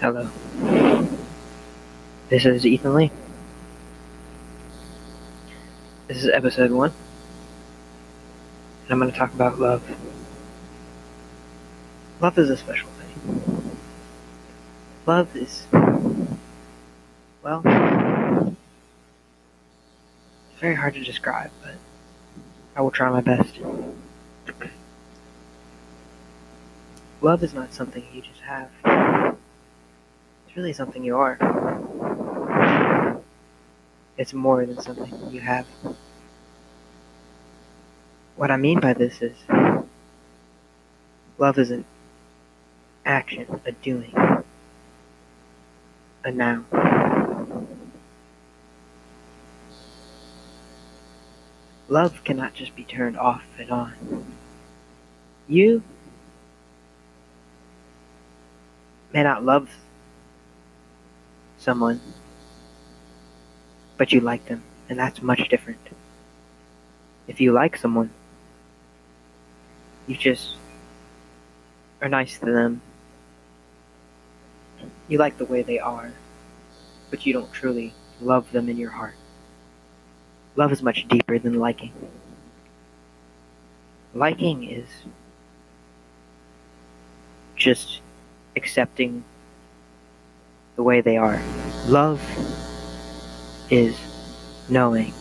Hello. This is Ethan Lee. This is episode one. And I'm going to talk about love. Love is a special thing. Love is. Well. It's very hard to describe, but I will try my best. Love is not something you just have. It's really something you are. It's more than something you have. What I mean by this is love is an action, a doing, a now. Love cannot just be turned off and on. You may not love someone, but you like them, and that's much different. If you like someone, you just are nice to them. You like the way they are, but you don't truly love them in your heart. Love is much deeper than liking. Liking is just accepting the way they are. Love is knowing,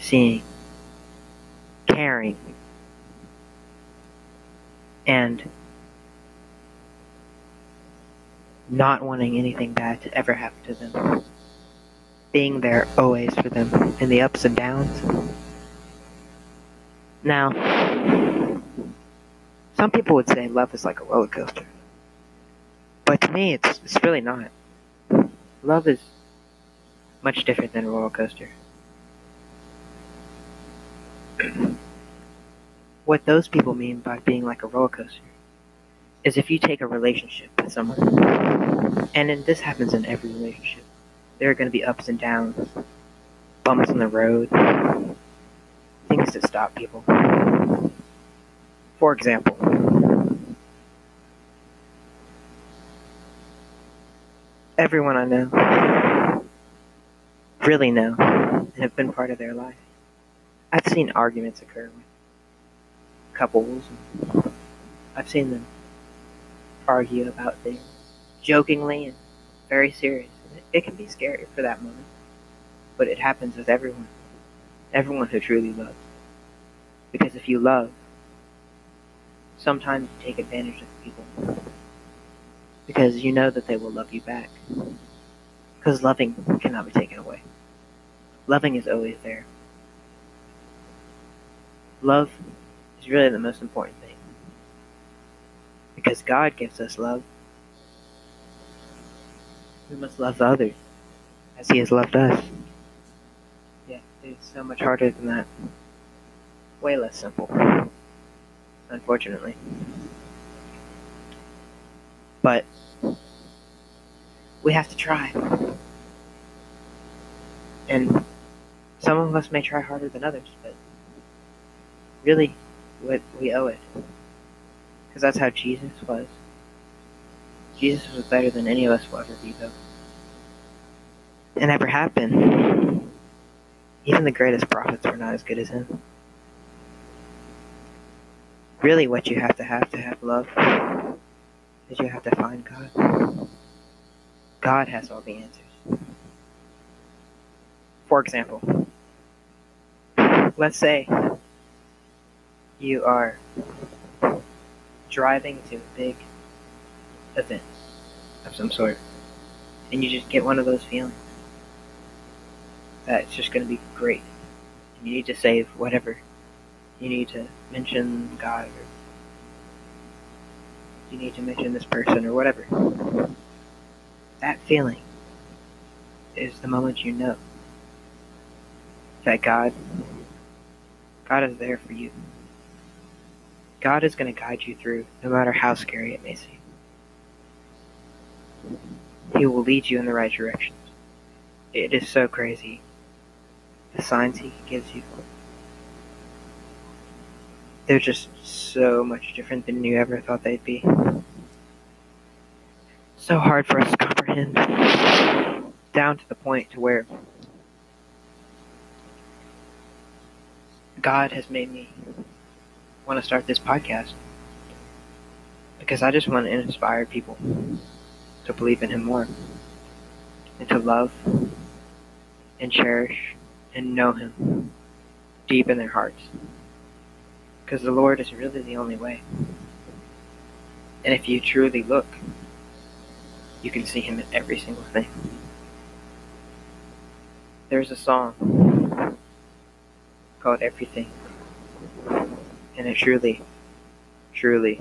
seeing, caring, and not wanting anything bad to ever happen to them. Being there always for them in the ups and downs. Now, some people would say love is like a roller coaster. But to me, it's, it's really not. Love is much different than a roller coaster. what those people mean by being like a roller coaster is if you take a relationship with someone, and this happens in every relationship, there are going to be ups and downs, bumps in the road, things that stop people. For example, everyone I know really know and have been part of their life. I've seen arguments occur with couples. I've seen them argue about things jokingly and very serious. It can be scary for that moment, but it happens with everyone. Everyone who truly loves. Because if you love, sometimes you take advantage of people because you know that they will love you back. Because loving cannot be taken away. Loving is always there. Love is really the most important thing. Because God gives us love. We must love others as He has loved us. Yeah, it's so much harder than that. Way less simple. Unfortunately. But we have to try. And some of us may try harder than others, but really, what we owe it. Because that's how Jesus was. Jesus was better than any of us will ever be, though. And ever have been. Even the greatest prophets were not as good as him. Really, what you have to have to have love is you have to find God. God has all the answers. For example, let's say you are driving to a big event of some sort, and you just get one of those feelings that it's just going to be great. You need to save whatever. You need to mention God, or you need to mention this person, or whatever. That feeling is the moment you know that God God is there for you. God is going to guide you through no matter how scary it may seem. He will lead you in the right directions. It is so crazy. The signs he gives you. They're just so much different than you ever thought they'd be. so hard for us to comprehend, down to the point to where God has made me want to start this podcast because I just want to inspire people to believe in Him more and to love and cherish and know Him deep in their hearts. Because the Lord is really the only way. And if you truly look, you can see Him in every single thing. There's a song called Everything. And it truly, truly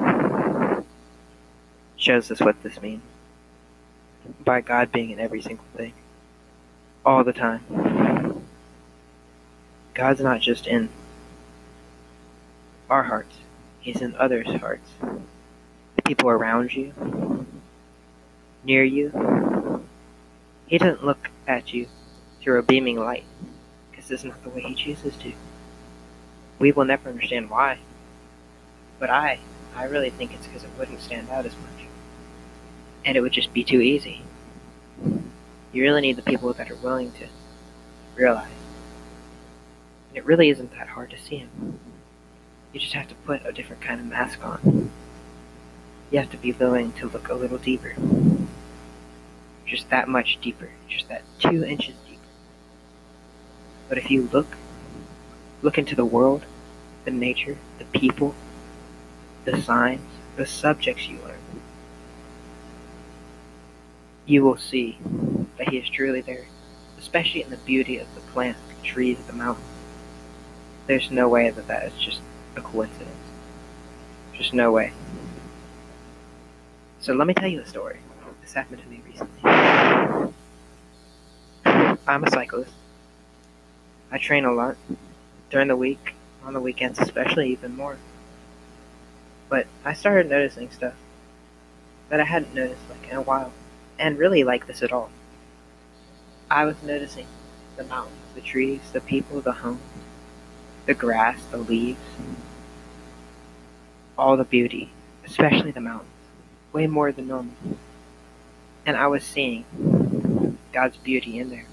shows us what this means. By God being in every single thing. All the time. God's not just in our hearts, He's in others' hearts. The people around you, near you. He doesn't look at you through a beaming light, because is not the way He chooses to. We will never understand why. But I, I really think it's because it wouldn't stand out as much. And it would just be too easy. You really need the people that are willing to realize. And it really isn't that hard to see him. You just have to put a different kind of mask on. You have to be willing to look a little deeper. Just that much deeper. Just that two inches deeper. But if you look, look into the world, the nature, the people, the signs, the subjects you learn, you will see that he is truly there, especially in the beauty of the plants, the trees, the mountains. There's no way that that is just a coincidence. Just no way. So let me tell you a story. This happened to me recently. I'm a cyclist. I train a lot during the week, on the weekends especially even more. But I started noticing stuff that I hadn't noticed like in a while, and really like this at all. I was noticing the mountains, the trees, the people, the homes, the grass, the leaves, all the beauty, especially the mountains, way more than normal. And I was seeing God's beauty in there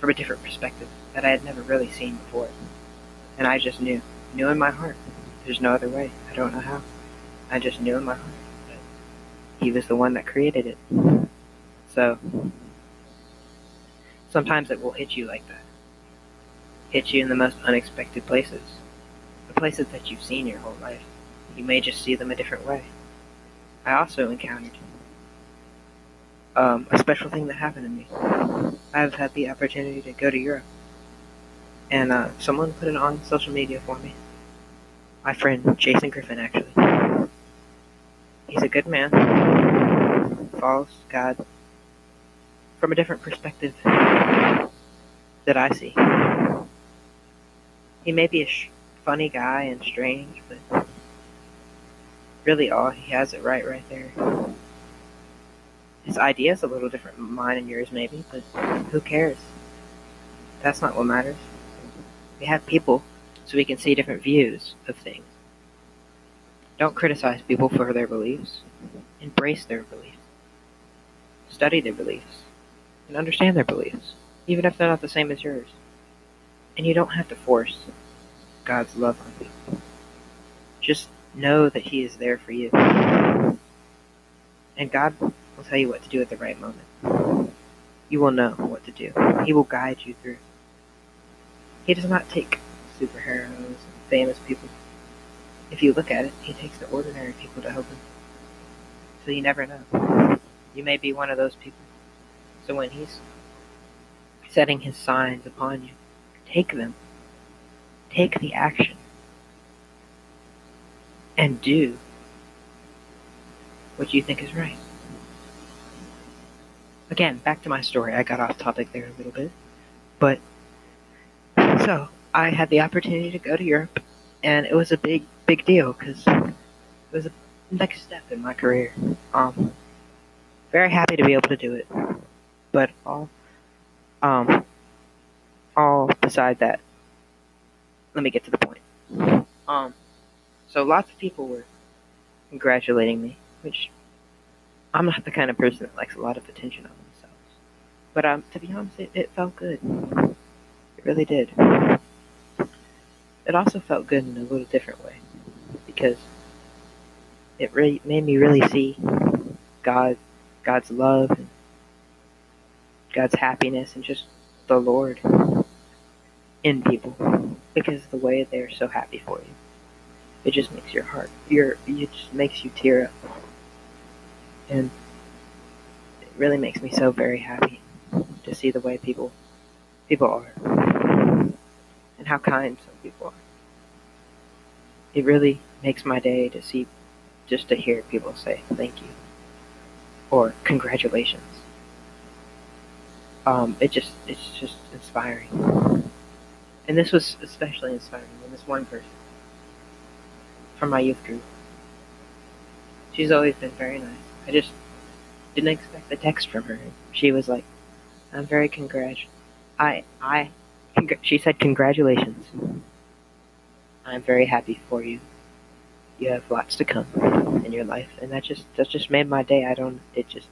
from a different perspective that I had never really seen before. And I just knew, knew in my heart. There's no other way. I don't know how. I just knew in my heart that He was the one that created it. So, sometimes it will hit you like that. Hit you in the most unexpected places. The places that you've seen your whole life. You may just see them a different way. I also encountered um, a special thing that happened to me. I've had the opportunity to go to Europe, and uh, someone put it on social media for me. My friend Jason Griffin, actually. He's a good man, follows God from a different perspective that I see. He may be a sh- funny guy and strange, but really all he has it right right there. His idea is a little different mine and yours, maybe, but who cares? That's not what matters. We have people so we can see different views of things. Don't criticize people for their beliefs. Embrace their beliefs. Study their beliefs. And understand their beliefs, even if they're not the same as yours. And you don't have to force God's love on people. Just know that He is there for you. And God will tell you what to do at the right moment. You will know what to do. He will guide you through. He does not take superheroes and famous people. If you look at it, he takes the ordinary people to help him. So you never know. You may be one of those people. So when he's setting his signs upon you, take them. Take the action. And do what you think is right. Again, back to my story. I got off topic there a little bit. But, so, I had the opportunity to go to Europe, and it was a big, big deal because it was a next step in my career. Um, very happy to be able to do it, but all, um, all beside that, let me get to the point. Um, so lots of people were congratulating me, which I'm not the kind of person that likes a lot of attention on themselves. But um, to be honest, it, it felt good. It really did. It also felt good in a little different way because it really made me really see God, God's love, and God's happiness, and just the Lord in people because the way they're so happy for you. It just makes your heart, your, it just makes you tear up, and it really makes me so very happy to see the way people, people are, and how kind some people are. It really makes my day to see, just to hear people say thank you or congratulations. Um, it just, it's just inspiring. And this was especially inspiring when this one person from my youth group. She's always been very nice. I just didn't expect the text from her. She was like, "I'm very congrat. I I." Congr- she said, "Congratulations. I'm very happy for you. You have lots to come in your life, and that just that just made my day. I don't. It just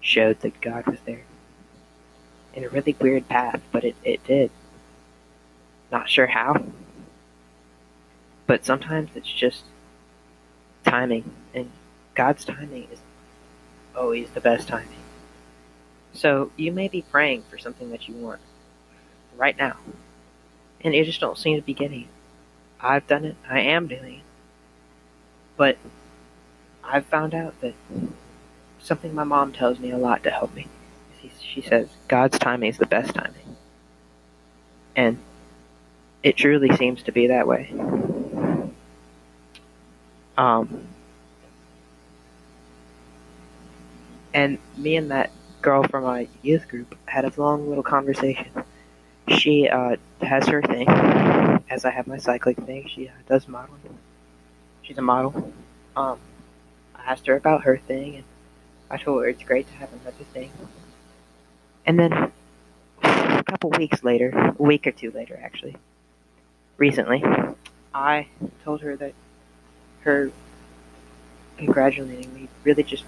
showed that God was there in a really weird path, but it it did. Not sure how. But sometimes it's just timing, and God's timing is always the best timing. So you may be praying for something that you want right now, and you just don't seem to be getting it. I've done it, I am doing it. But I've found out that something my mom tells me a lot to help me. She says, God's timing is the best timing. And it truly seems to be that way. Um, and me and that girl from my youth group had a long little conversation. She uh, has her thing, as I have my cycling thing. She uh, does modeling. She's a model. Um, I asked her about her thing, and I told her it's great to have another thing. And then a couple weeks later, a week or two later, actually, recently, I told her that her congratulating me really just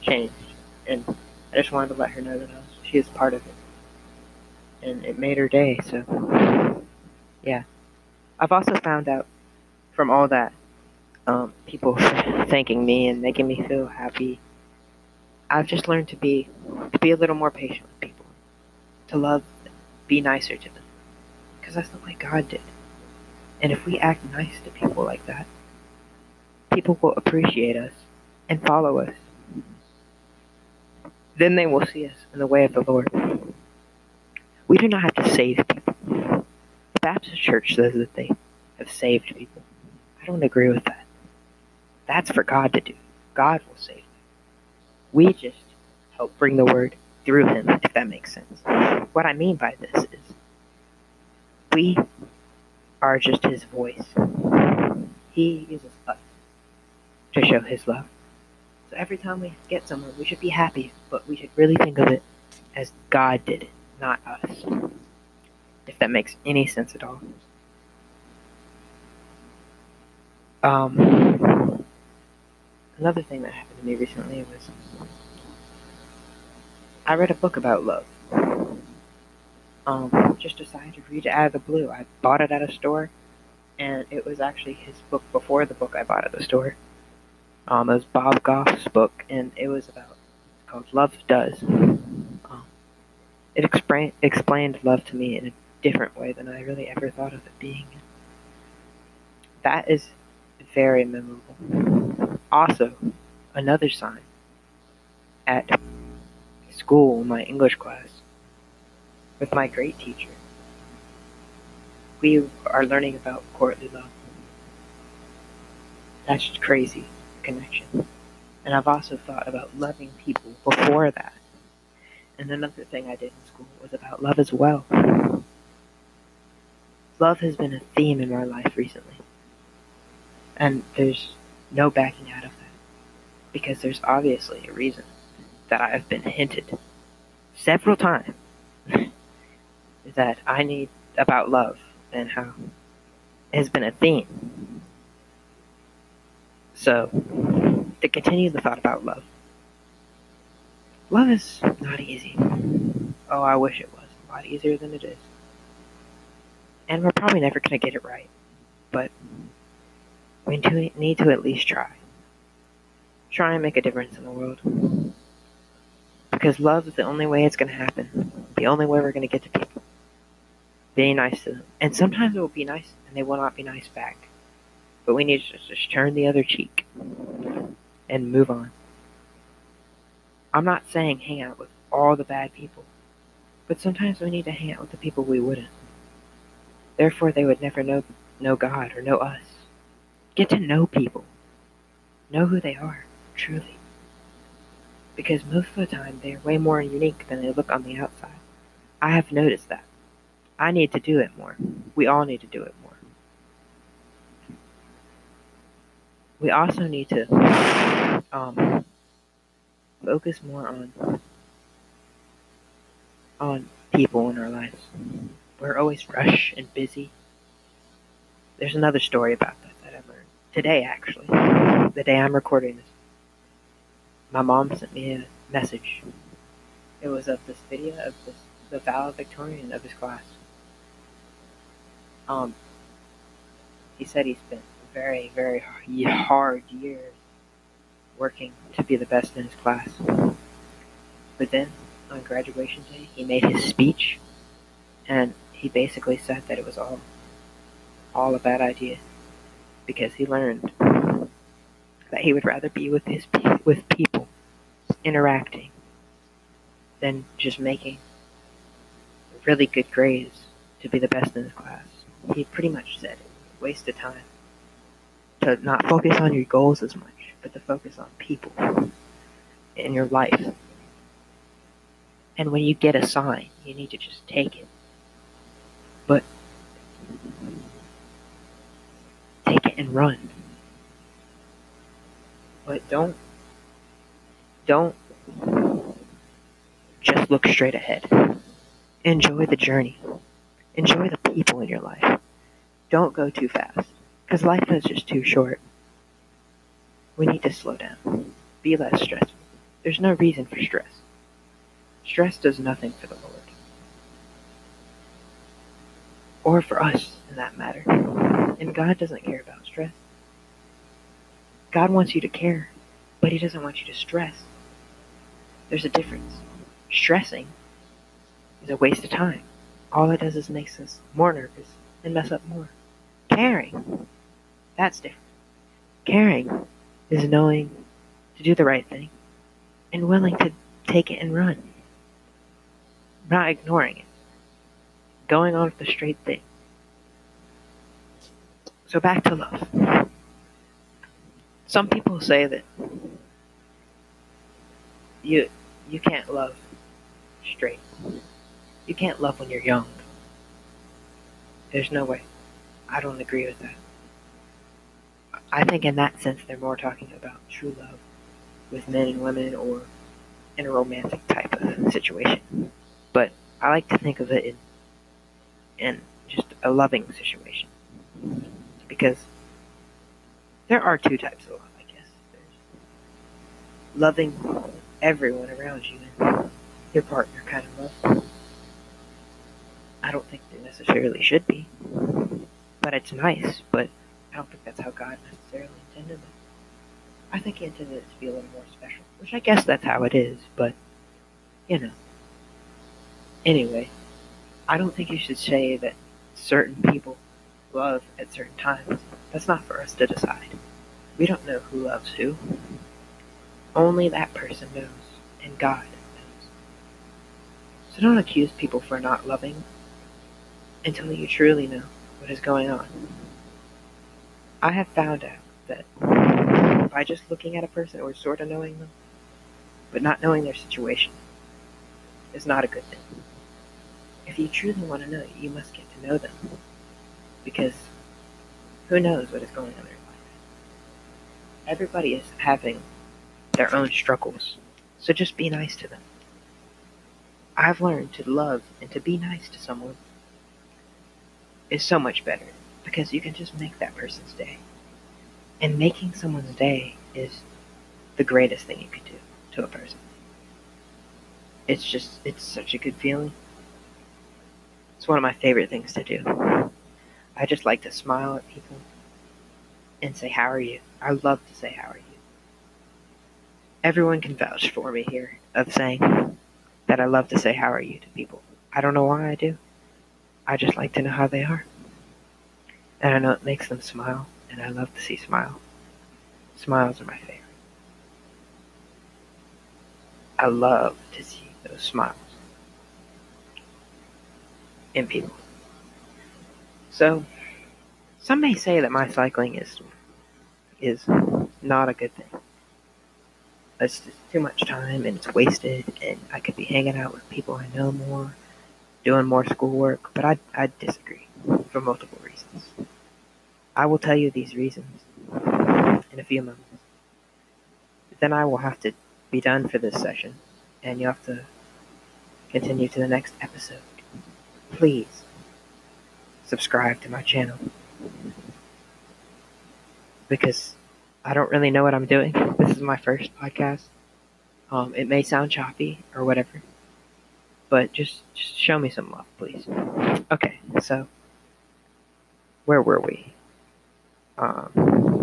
changed, and I just wanted to let her know that was, she is part of it, and it made her day. So, yeah, I've also found out from all that um, people thanking me and making me feel happy. I've just learned to be to be a little more patient with people, to love, be nicer to them, because that's the way God did. And if we act nice to people like that, people will appreciate us and follow us. Then they will see us in the way of the Lord. We do not have to save people. The Baptist Church says that they have saved people. I don't agree with that. That's for God to do. God will save them. We just help bring the word through him, if that makes sense. What I mean by this is we are just his voice. He uses us to show his love. So every time we get somewhere, we should be happy, but we should really think of it as God did not us. If that makes any sense at all. Um, another thing that happened to me recently was I read a book about love. Um, just decided to read it out of the blue. I bought it at a store, and it was actually his book before the book I bought at the store. Um, it was Bob Goff's book, and it was about it's called Love Does. Um, it expra- explained love to me in a different way than I really ever thought of it being. That is very memorable. Also, another sign at school, my English class, with my great teacher. We are learning about courtly love. That's crazy connection. And I've also thought about loving people before that. And another thing I did in school was about love as well. Love has been a theme in my life recently. And there's no backing out of that. Because there's obviously a reason that I have been hinted several times that I need about love and how it has been a theme. So, to continue the thought about love, love is not easy. Oh, I wish it was a lot easier than it is. And we're probably never going to get it right. But we need to at least try. Try and make a difference in the world. Because love is the only way it's going to happen. The only way we're going to get to people. Being nice to them. And sometimes it will be nice and they will not be nice back. But we need to just turn the other cheek and move on. I'm not saying hang out with all the bad people, but sometimes we need to hang out with the people we wouldn't. Therefore, they would never know, know God or know us. Get to know people. Know who they are, truly. Because most of the time, they're way more unique than they look on the outside. I have noticed that. I need to do it more. We all need to do it more. We also need to um, focus more on on people in our lives. We're always rushed and busy. There's another story about that that I learned today, actually, the day I'm recording this. My mom sent me a message. It was of this video of this the valedictorian of his class. Um, he said he spent very, very hard years working to be the best in his class. But then, on graduation day, he made his speech, and he basically said that it was all, all a bad idea, because he learned that he would rather be with his with people, interacting, than just making really good grades to be the best in his class. He pretty much said waste of time. To not focus on your goals as much, but to focus on people in your life. And when you get a sign, you need to just take it. But take it and run. But don't don't just look straight ahead. Enjoy the journey. Enjoy the people in your life. Don't go too fast because life is just too short. We need to slow down. Be less stressful. There's no reason for stress. Stress does nothing for the Lord. Or for us, in that matter. And God doesn't care about stress. God wants you to care, but He doesn't want you to stress. There's a difference. Stressing is a waste of time. All it does is makes us more nervous and mess up more. Caring, that's different. Caring is knowing to do the right thing and willing to take it and run. Not ignoring it. Going on with the straight thing. So back to love. Some people say that you you can't love straight. You can't love when you're young. There's no way. I don't agree with that. I think in that sense they're more talking about true love with men and women or in a romantic type of situation. But I like to think of it in in just a loving situation. Because there are two types of love, I guess. There's loving everyone around you and your partner kind of love. I don't think there necessarily should be. But it's nice, but I don't think that's how God necessarily intended it. I think he intended it to be a little more special, which I guess that's how it is, but, you know. Anyway, I don't think you should say that certain people love at certain times. That's not for us to decide. We don't know who loves who. Only that person knows, and God knows. So don't accuse people for not loving until you truly know what is going on. I have found out that by just looking at a person or sort of knowing them, but not knowing their situation, is not a good thing. If you truly want to know, you must get to know them. Because who knows what is going on in their life? Everybody is having their own struggles, so just be nice to them. I've learned to love and to be nice to someone is so much better because you can just make that person's day. And making someone's day is the greatest thing you could do to a person. it's just, it's such a good feeling. It's one of my favorite things to do. I just like to smile at people and say, How are you? I love to say, How are you? Everyone can vouch for me here of saying that I love to say, How are you to people. I don't know why I do. I just like to know how they are. And I know it makes them smile, and I love to see smiles. Smiles are my favorite. I love to see those smiles in people. So, some may say that my cycling is is not a good thing. It's just too much time and it's wasted, and I could be hanging out with people I know more, doing more schoolwork. But I I disagree for multiple reasons. I will tell you these reasons in a few moments. Then I will have to be done for this session, and you have to continue to the next episode. Please subscribe to my channel because I don't really know what I'm doing. This is my first podcast. Um, it may sound choppy or whatever, but just just show me some love, please. Okay, so where were we? Um,